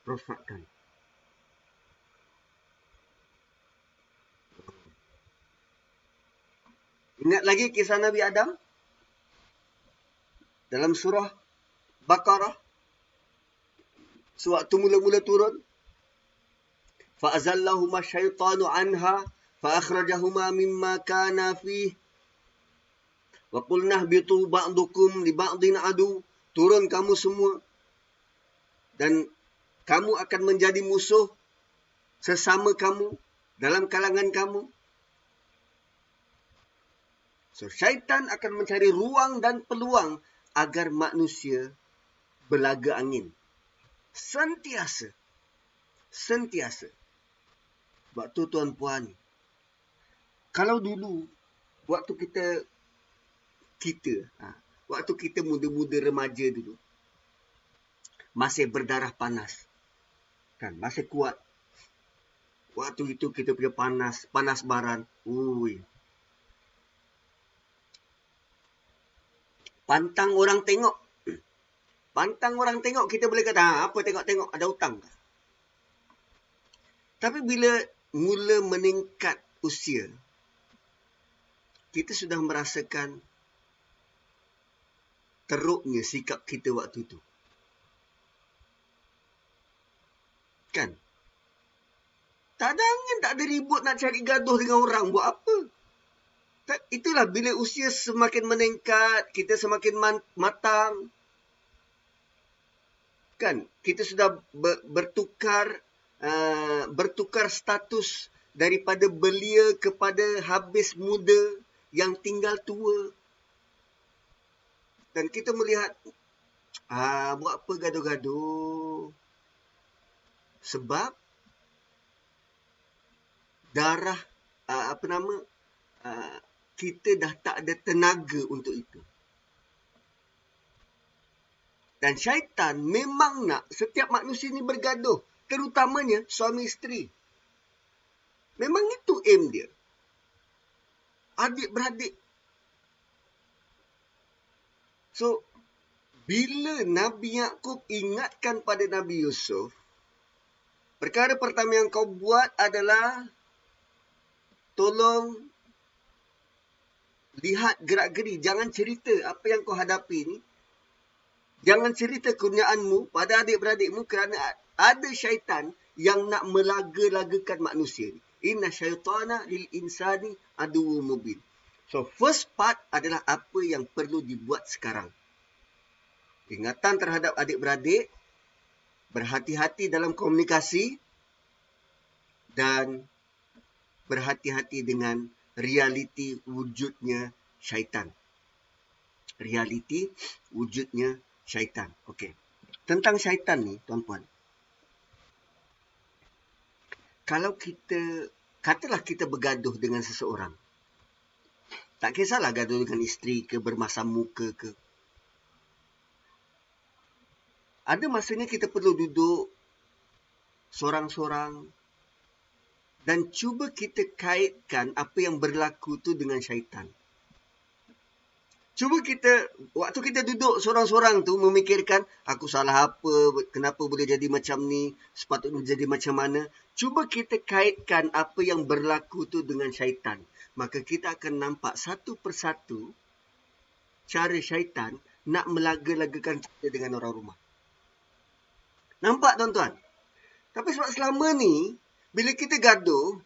rosakkan. Ingat lagi kisah Nabi Adam? Dalam surah Baqarah. Sewaktu mula-mula turun. Fa'azallahuma syaitanu anha. Fa'akhrajahuma mimma kana fih. Wa qulnah bitu ba'dukum li ba'din adu. Turun kamu semua. Dan kamu akan menjadi musuh sesama kamu, dalam kalangan kamu. So, syaitan akan mencari ruang dan peluang agar manusia berlaga angin. Sentiasa. Sentiasa. Waktu tuan-puan, kalau dulu, waktu kita, kita, ha, waktu kita muda-muda remaja dulu, masih berdarah panas. Kan, masih kuat. Waktu itu kita punya panas, panas baran. Ui. Pantang orang tengok. Pantang orang tengok, kita boleh kata, ha, apa tengok-tengok, ada hutang ke? Tapi bila mula meningkat usia, kita sudah merasakan teruknya sikap kita waktu itu. Kan? Tak ada angin, tak ada ribut nak cari gaduh dengan orang. Buat apa? Itulah bila usia semakin meningkat, kita semakin matang, kan? Kita sudah bertukar uh, bertukar status daripada belia kepada habis muda yang tinggal tua. Dan kita melihat ah buat apa gaduh-gaduh? Sebab darah uh, apa nama uh, kita dah tak ada tenaga untuk itu dan syaitan memang nak setiap manusia ni bergaduh. Terutamanya suami isteri. Memang itu aim dia. Adik-beradik. So, bila Nabi Yaakob ingatkan pada Nabi Yusuf, perkara pertama yang kau buat adalah tolong lihat gerak-geri. Jangan cerita apa yang kau hadapi ni Jangan cerita kurniaanmu pada adik-beradikmu kerana ada syaitan yang nak melaga-lagakan manusia. Inna syaitana lil insani adu mubin. So first part adalah apa yang perlu dibuat sekarang. Ingatan terhadap adik-beradik, berhati-hati dalam komunikasi dan berhati-hati dengan realiti wujudnya syaitan. Realiti wujudnya syaitan. Okey. Tentang syaitan ni, tuan-puan. Kalau kita, katalah kita bergaduh dengan seseorang. Tak kisahlah gaduh dengan isteri ke, bermasam muka ke. Ada masanya kita perlu duduk seorang-seorang dan cuba kita kaitkan apa yang berlaku tu dengan syaitan. Cuba kita, waktu kita duduk seorang-seorang tu memikirkan, aku salah apa, kenapa boleh jadi macam ni, sepatutnya jadi macam mana. Cuba kita kaitkan apa yang berlaku tu dengan syaitan. Maka kita akan nampak satu persatu cara syaitan nak melaga-lagakan kita dengan orang rumah. Nampak tuan-tuan? Tapi sebab selama ni, bila kita gaduh,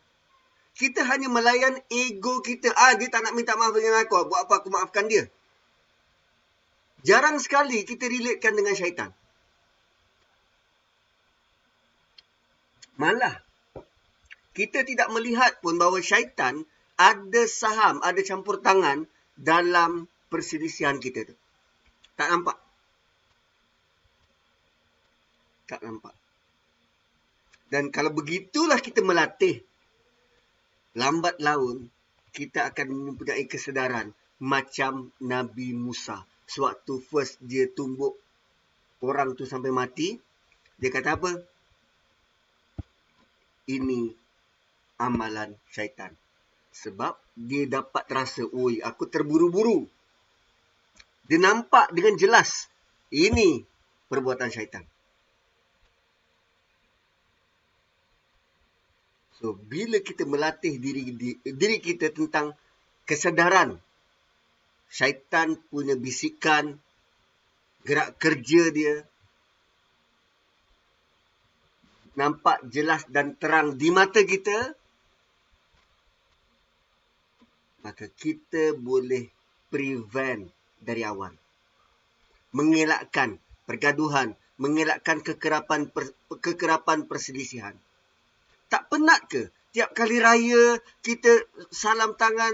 kita hanya melayan ego kita. Ah, dia tak nak minta maaf dengan aku. Buat apa aku maafkan dia? Jarang sekali kita relatekan dengan syaitan. Malah, kita tidak melihat pun bahawa syaitan ada saham, ada campur tangan dalam perselisihan kita tu. Tak nampak? Tak nampak. Dan kalau begitulah kita melatih, lambat laun, kita akan mempunyai kesedaran macam Nabi Musa sewaktu first dia tumbuk orang tu sampai mati, dia kata apa? Ini amalan syaitan. Sebab dia dapat rasa, oi, aku terburu-buru. Dia nampak dengan jelas, ini perbuatan syaitan. So, bila kita melatih diri diri kita tentang kesedaran syaitan punya bisikan, gerak kerja dia, nampak jelas dan terang di mata kita, maka kita boleh prevent dari awal. Mengelakkan pergaduhan, mengelakkan kekerapan per, kekerapan perselisihan. Tak penat ke? Tiap kali raya kita salam tangan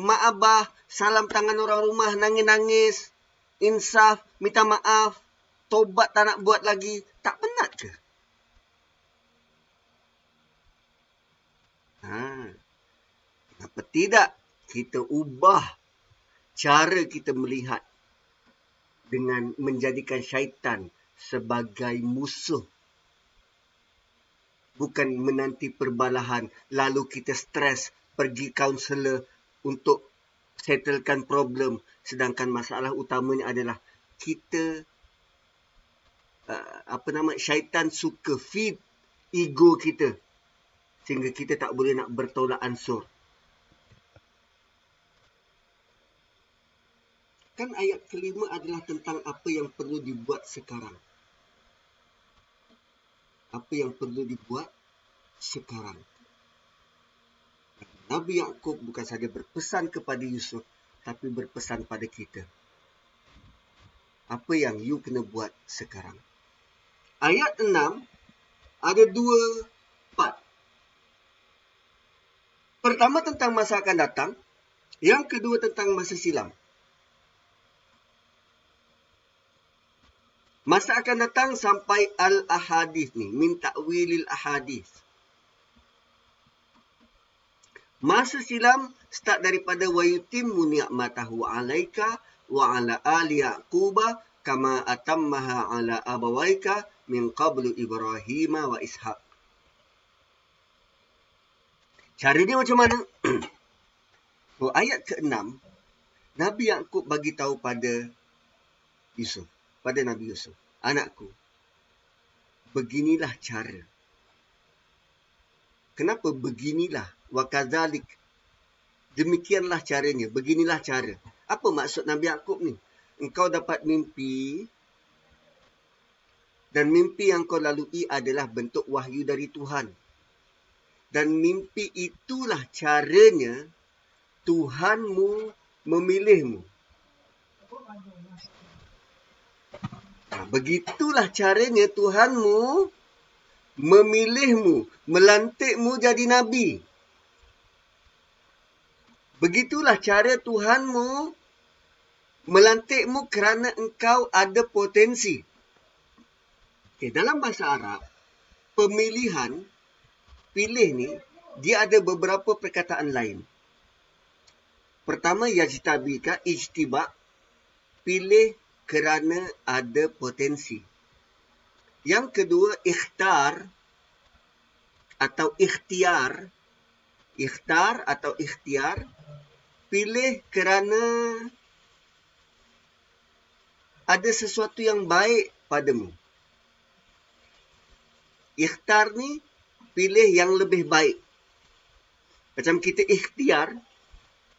mak abah, salam tangan orang rumah nangis-nangis, insaf, minta maaf, tobat tak nak buat lagi. Tak penat ke? Ha. Apa tidak kita ubah cara kita melihat dengan menjadikan syaitan sebagai musuh bukan menanti perbalahan. Lalu kita stres pergi kaunselor untuk settlekan problem. Sedangkan masalah utamanya adalah kita uh, apa nama syaitan suka feed ego kita. Sehingga kita tak boleh nak bertolak ansur. Kan ayat kelima adalah tentang apa yang perlu dibuat sekarang apa yang perlu dibuat sekarang. Nabi Yaakob bukan saja berpesan kepada Yusuf, tapi berpesan pada kita. Apa yang you kena buat sekarang. Ayat 6 ada dua part. Pertama tentang masa akan datang, yang kedua tentang masa silam. Masa akan datang sampai al-ahadith ni. Minta wilil ahadith. Masa silam start daripada wa yutimmu ni'matahu 'alaika wa 'ala ali yaquba kama atammaha 'ala abawaika min qablu Ibrahim wa Ishaq. Cara dia macam mana? *clears throat* oh, ayat ke-6 Nabi Yaqub bagi tahu pada Yusuf pada Nabi Yusuf. Anakku, beginilah cara. Kenapa beginilah? Wakazalik. Demikianlah caranya. Beginilah cara. Apa maksud Nabi Yaakob ni? Engkau dapat mimpi. Dan mimpi yang kau lalui adalah bentuk wahyu dari Tuhan. Dan mimpi itulah caranya Tuhanmu memilihmu. Begitulah caranya Tuhanmu memilihmu, melantikmu jadi nabi. Begitulah cara Tuhanmu melantikmu kerana engkau ada potensi. Okay, dalam bahasa Arab, pemilihan, pilih ni, dia ada beberapa perkataan lain. Pertama, yajtabika, ijtibak, pilih kerana ada potensi. Yang kedua, ikhtar atau ikhtiar. Ikhtar atau ikhtiar. Pilih kerana ada sesuatu yang baik padamu. Ikhtar ni pilih yang lebih baik. Macam kita ikhtiar,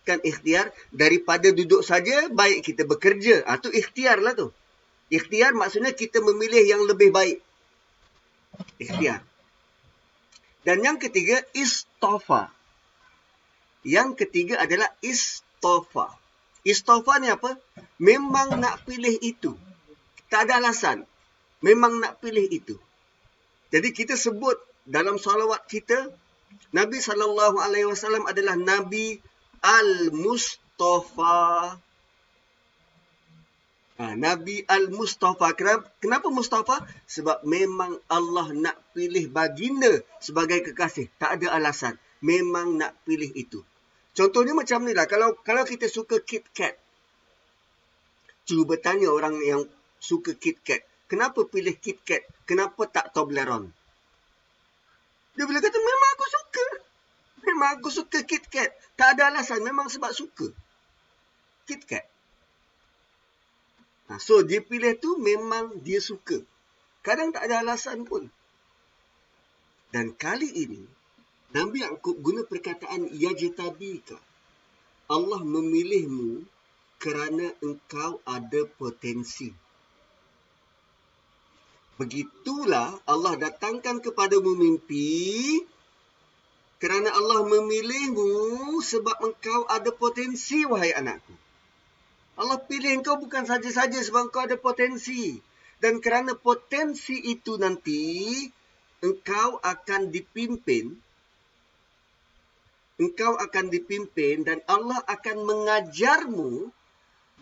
kan ikhtiar daripada duduk saja baik kita bekerja. Ah tu ikhtiar lah tu. Ikhtiar maksudnya kita memilih yang lebih baik. Ikhtiar. Dan yang ketiga istofa. Yang ketiga adalah istofa. Istofa ni apa? Memang nak pilih itu. Tak ada alasan. Memang nak pilih itu. Jadi kita sebut dalam salawat kita Nabi sallallahu alaihi wasallam adalah nabi Al-Mustafa. Ha, Nabi Al-Mustafa. Kenapa, kenapa Mustafa? Sebab memang Allah nak pilih baginda sebagai kekasih. Tak ada alasan. Memang nak pilih itu. Contohnya macam ni lah. Kalau, kalau kita suka Kit Kat. Cuba tanya orang yang suka Kit Kat. Kenapa pilih Kit Kat? Kenapa tak Toblerone? Dia bila kata, memang aku suka. Memang aku suka KitKat. Tak ada alasan. Memang sebab suka. KitKat. Nah, so, dia pilih tu memang dia suka. Kadang tak ada alasan pun. Dan kali ini, Nabi Yaakob guna perkataan Yajitabika. Allah memilihmu kerana engkau ada potensi. Begitulah Allah datangkan kepadamu mimpi kerana Allah memilihmu sebab engkau ada potensi, wahai anakku. Allah pilih engkau bukan saja-saja sebab engkau ada potensi. Dan kerana potensi itu nanti, engkau akan dipimpin engkau akan dipimpin dan Allah akan mengajarmu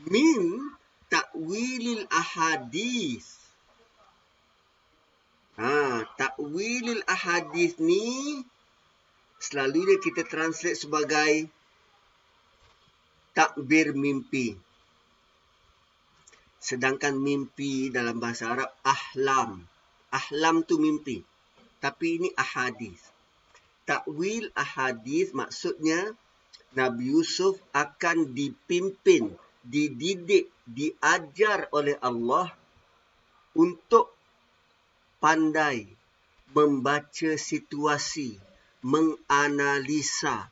min takwilil ahadis. Ha, takwilil ahadis ni selalunya kita translate sebagai takbir mimpi. Sedangkan mimpi dalam bahasa Arab ahlam. Ahlam tu mimpi. Tapi ini ahadis takwil ahadis maksudnya Nabi Yusuf akan dipimpin, dididik, diajar oleh Allah untuk pandai membaca situasi, menganalisa,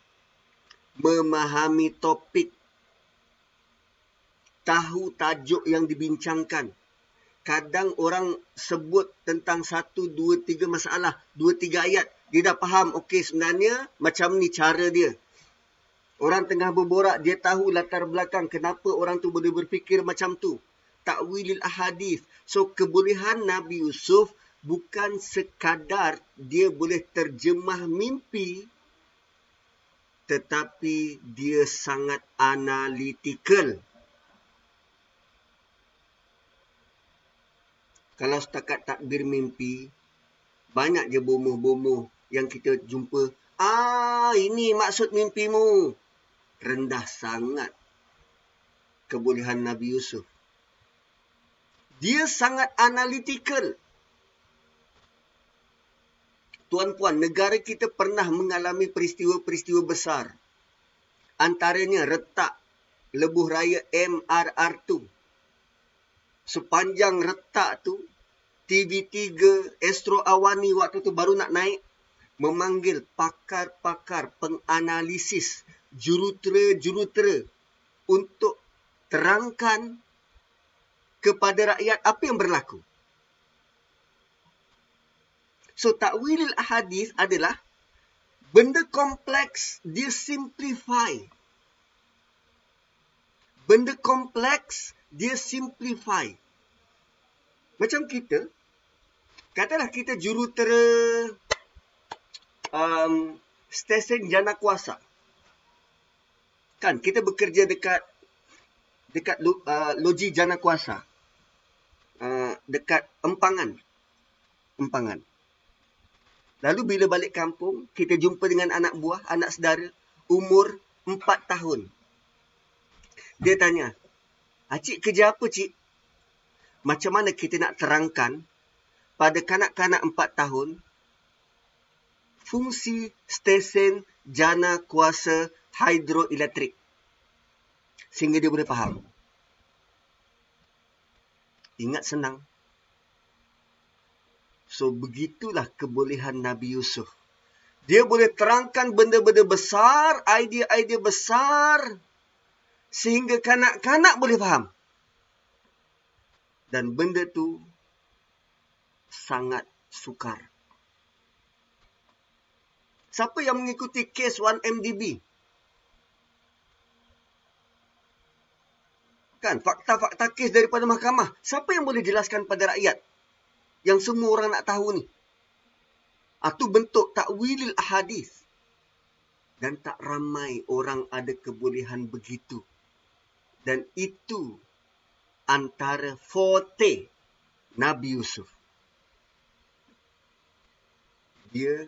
memahami topik, tahu tajuk yang dibincangkan. Kadang orang sebut tentang satu, dua, tiga masalah, dua, tiga ayat dia dah faham okey sebenarnya macam ni cara dia. Orang tengah berborak dia tahu latar belakang kenapa orang tu boleh berfikir macam tu. Takwilil ahadith. So kebolehan Nabi Yusuf bukan sekadar dia boleh terjemah mimpi tetapi dia sangat analytical. Kalau setakat takbir mimpi, banyak je bomoh-bomoh yang kita jumpa, ah ini maksud mimpimu. Rendah sangat kebolehan Nabi Yusuf. Dia sangat analytical. Tuan-puan, negara kita pernah mengalami peristiwa-peristiwa besar. Antaranya retak lebuh raya MRR2. Sepanjang retak tu, TV3 Astro Awani waktu tu baru nak naik memanggil pakar-pakar penganalisis jurutera-jurutera untuk terangkan kepada rakyat apa yang berlaku. So takwilil ahadis adalah benda kompleks dia simplify. Benda kompleks dia simplify. Macam kita, katalah kita jurutera um, stesen jana kuasa. Kan kita bekerja dekat dekat uh, loji jana kuasa. Uh, dekat empangan. Empangan. Lalu bila balik kampung, kita jumpa dengan anak buah, anak saudara, umur empat tahun. Dia tanya, Acik kerja apa cik? Macam mana kita nak terangkan pada kanak-kanak empat tahun fungsi stesen jana kuasa hidroelektrik sehingga dia boleh faham. Ingat senang. So begitulah kebolehan Nabi Yusuf. Dia boleh terangkan benda-benda besar, idea-idea besar sehingga kanak-kanak boleh faham. Dan benda tu sangat sukar. Siapa yang mengikuti kes 1MDB? Kan, fakta-fakta kes daripada mahkamah. Siapa yang boleh jelaskan pada rakyat? Yang semua orang nak tahu ni. Itu bentuk takwilil ahadis. Dan tak ramai orang ada kebolehan begitu. Dan itu antara forte Nabi Yusuf. Dia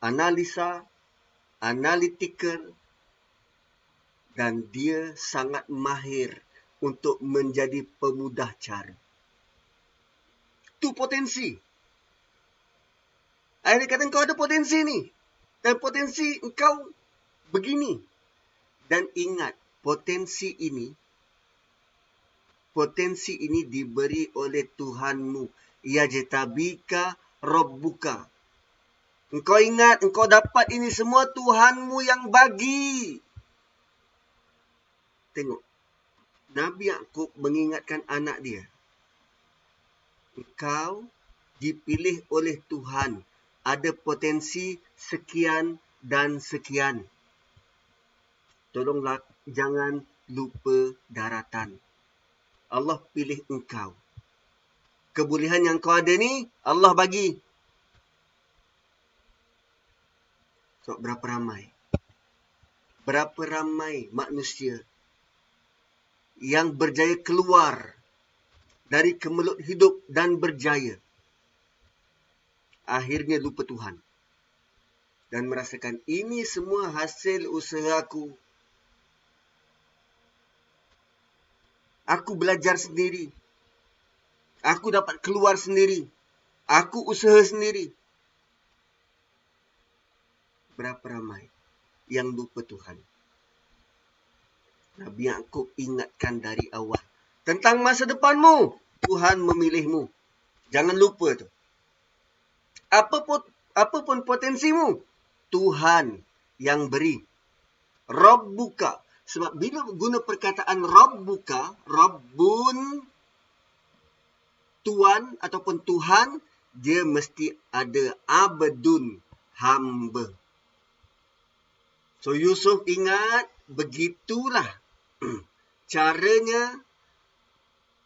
analisa, analytical dan dia sangat mahir untuk menjadi pemudah cara. Tu potensi. Akhirnya kata kau ada potensi ni. Dan potensi engkau begini. Dan ingat, potensi ini potensi ini diberi oleh Tuhanmu. Ya jetabika robbuka. Engkau ingat, engkau dapat ini semua Tuhanmu yang bagi. Tengok. Nabi Yaakob mengingatkan anak dia. Engkau dipilih oleh Tuhan. Ada potensi sekian dan sekian. Tolonglah jangan lupa daratan. Allah pilih engkau. kebolehan yang kau ada ni Allah bagi. So, berapa ramai? Berapa ramai manusia yang berjaya keluar dari kemelut hidup dan berjaya. Akhirnya lupa Tuhan. Dan merasakan ini semua hasil usahaku. Aku belajar sendiri. Aku dapat keluar sendiri. Aku usaha sendiri. Berapa ramai yang lupa Tuhan? Nabi Yaakob ingatkan dari awal. Tentang masa depanmu, Tuhan memilihmu. Jangan lupa tu. Apapun, apapun potensimu, Tuhan yang beri. Rob buka. Sebab bila guna perkataan Rob buka, Rabbun, Tuan ataupun Tuhan, dia mesti ada abdun, hamba. So Yusuf ingat, begitulah *clears throat* caranya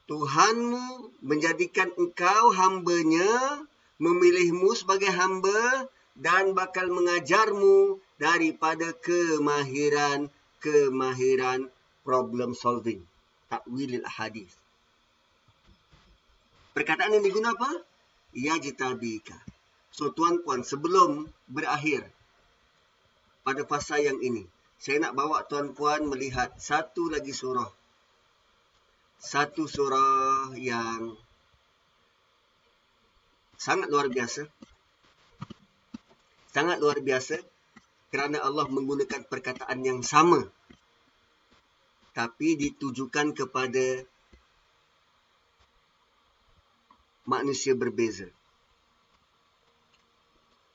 Tuhanmu menjadikan engkau hambanya, memilihmu sebagai hamba dan bakal mengajarmu daripada kemahiran-kemahiran problem solving. Takwilil hadis. Perkataan yang diguna apa? Ya jitabika. So tuan-puan, sebelum berakhir pada fasa yang ini, saya nak bawa tuan-puan melihat satu lagi surah satu surah yang sangat luar biasa. Sangat luar biasa kerana Allah menggunakan perkataan yang sama tapi ditujukan kepada manusia berbeza.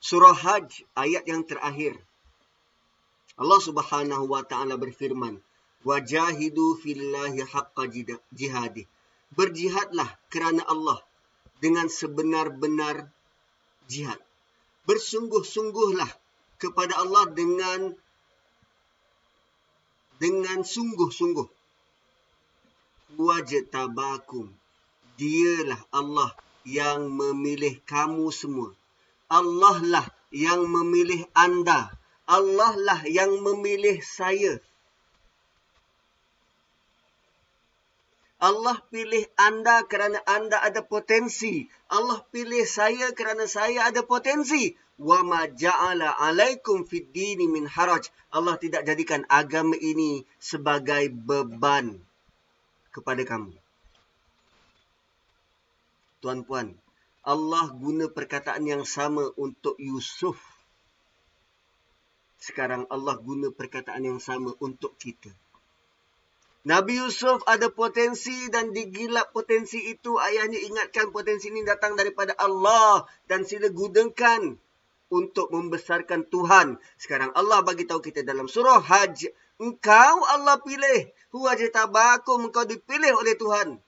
Surah Hajj ayat yang terakhir. Allah Subhanahu wa taala berfirman, wajahidu fillahi haqqa jihadi. Berjihadlah kerana Allah dengan sebenar-benar jihad. Bersungguh-sungguhlah kepada Allah dengan dengan sungguh-sungguh. Wajtabakum. Dialah Allah yang memilih kamu semua. Allah lah yang memilih anda. Allah lah yang memilih saya. Allah pilih anda kerana anda ada potensi. Allah pilih saya kerana saya ada potensi. Wa ma ja'ala 'alaikum fid dini min haraj. Allah tidak jadikan agama ini sebagai beban kepada kamu. Tuan-puan, Allah guna perkataan yang sama untuk Yusuf. Sekarang Allah guna perkataan yang sama untuk kita. Nabi Yusuf ada potensi dan digilap potensi itu. Ayahnya ingatkan potensi ini datang daripada Allah. Dan sila gunakan untuk membesarkan Tuhan. Sekarang Allah bagi tahu kita dalam surah Hajj. Engkau Allah pilih. Huwa jitabakum. Engkau dipilih oleh Tuhan.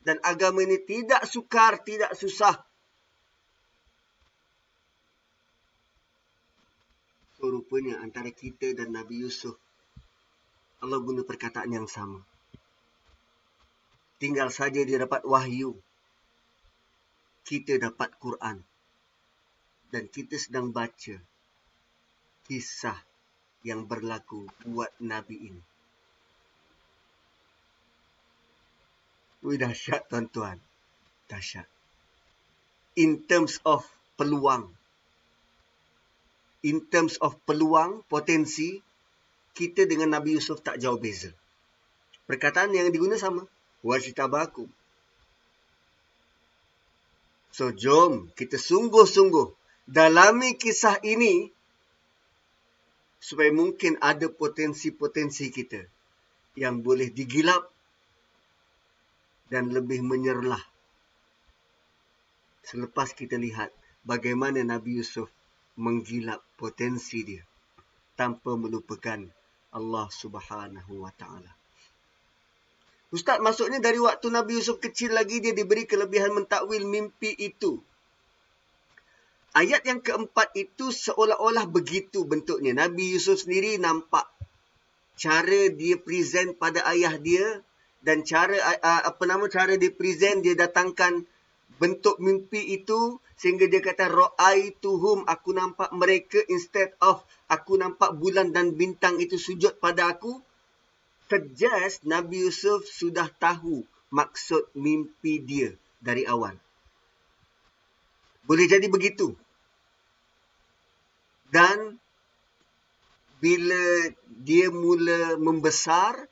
Dan agama ini tidak sukar, tidak susah. So, rupanya antara kita dan Nabi Yusuf Allah guna perkataan yang sama. Tinggal saja dia dapat wahyu. Kita dapat Quran. Dan kita sedang baca kisah yang berlaku buat Nabi ini. Wih dahsyat tuan-tuan. Dahsyat. In terms of peluang. In terms of peluang, potensi, kita dengan Nabi Yusuf tak jauh beza. Perkataan yang diguna sama. Wajitabakum. So, jom kita sungguh-sungguh dalami kisah ini supaya mungkin ada potensi-potensi kita yang boleh digilap dan lebih menyerlah. Selepas kita lihat bagaimana Nabi Yusuf menggilap potensi dia tanpa melupakan Allah Subhanahu wa taala. Ustaz maksudnya dari waktu Nabi Yusuf kecil lagi dia diberi kelebihan mentakwil mimpi itu. Ayat yang keempat itu seolah-olah begitu bentuknya. Nabi Yusuf sendiri nampak cara dia present pada ayah dia dan cara apa nama cara dia present dia datangkan bentuk mimpi itu sehingga dia kata ra'aituhum aku nampak mereka instead of aku nampak bulan dan bintang itu sujud pada aku. Suggest Nabi Yusuf sudah tahu maksud mimpi dia dari awal. Boleh jadi begitu. Dan bila dia mula membesar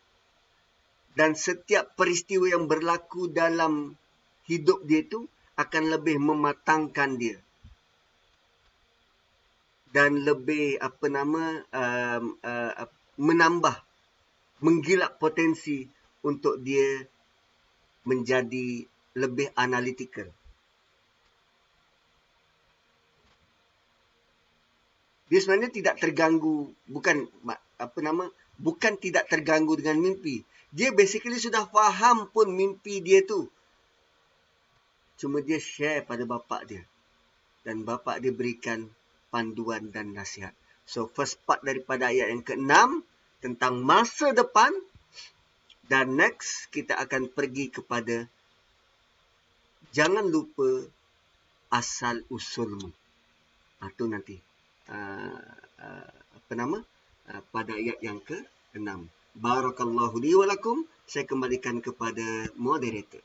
dan setiap peristiwa yang berlaku dalam hidup dia itu akan lebih mematangkan dia dan lebih apa nama um, uh, menambah menggilak potensi untuk dia menjadi lebih analytical. Dia sebenarnya tidak terganggu bukan apa nama bukan tidak terganggu dengan mimpi. Dia basically sudah faham pun mimpi dia tu. Cuma dia share pada bapa dia. Dan bapa dia berikan panduan dan nasihat. So first part daripada ayat yang ke-6 tentang masa depan dan next kita akan pergi kepada jangan lupa asal usulmu. Itu ha, nanti. Uh, uh, apa nama? Uh, pada ayat yang ke-6. Barakallahu li wa lakum. Saya kembalikan kepada moderator.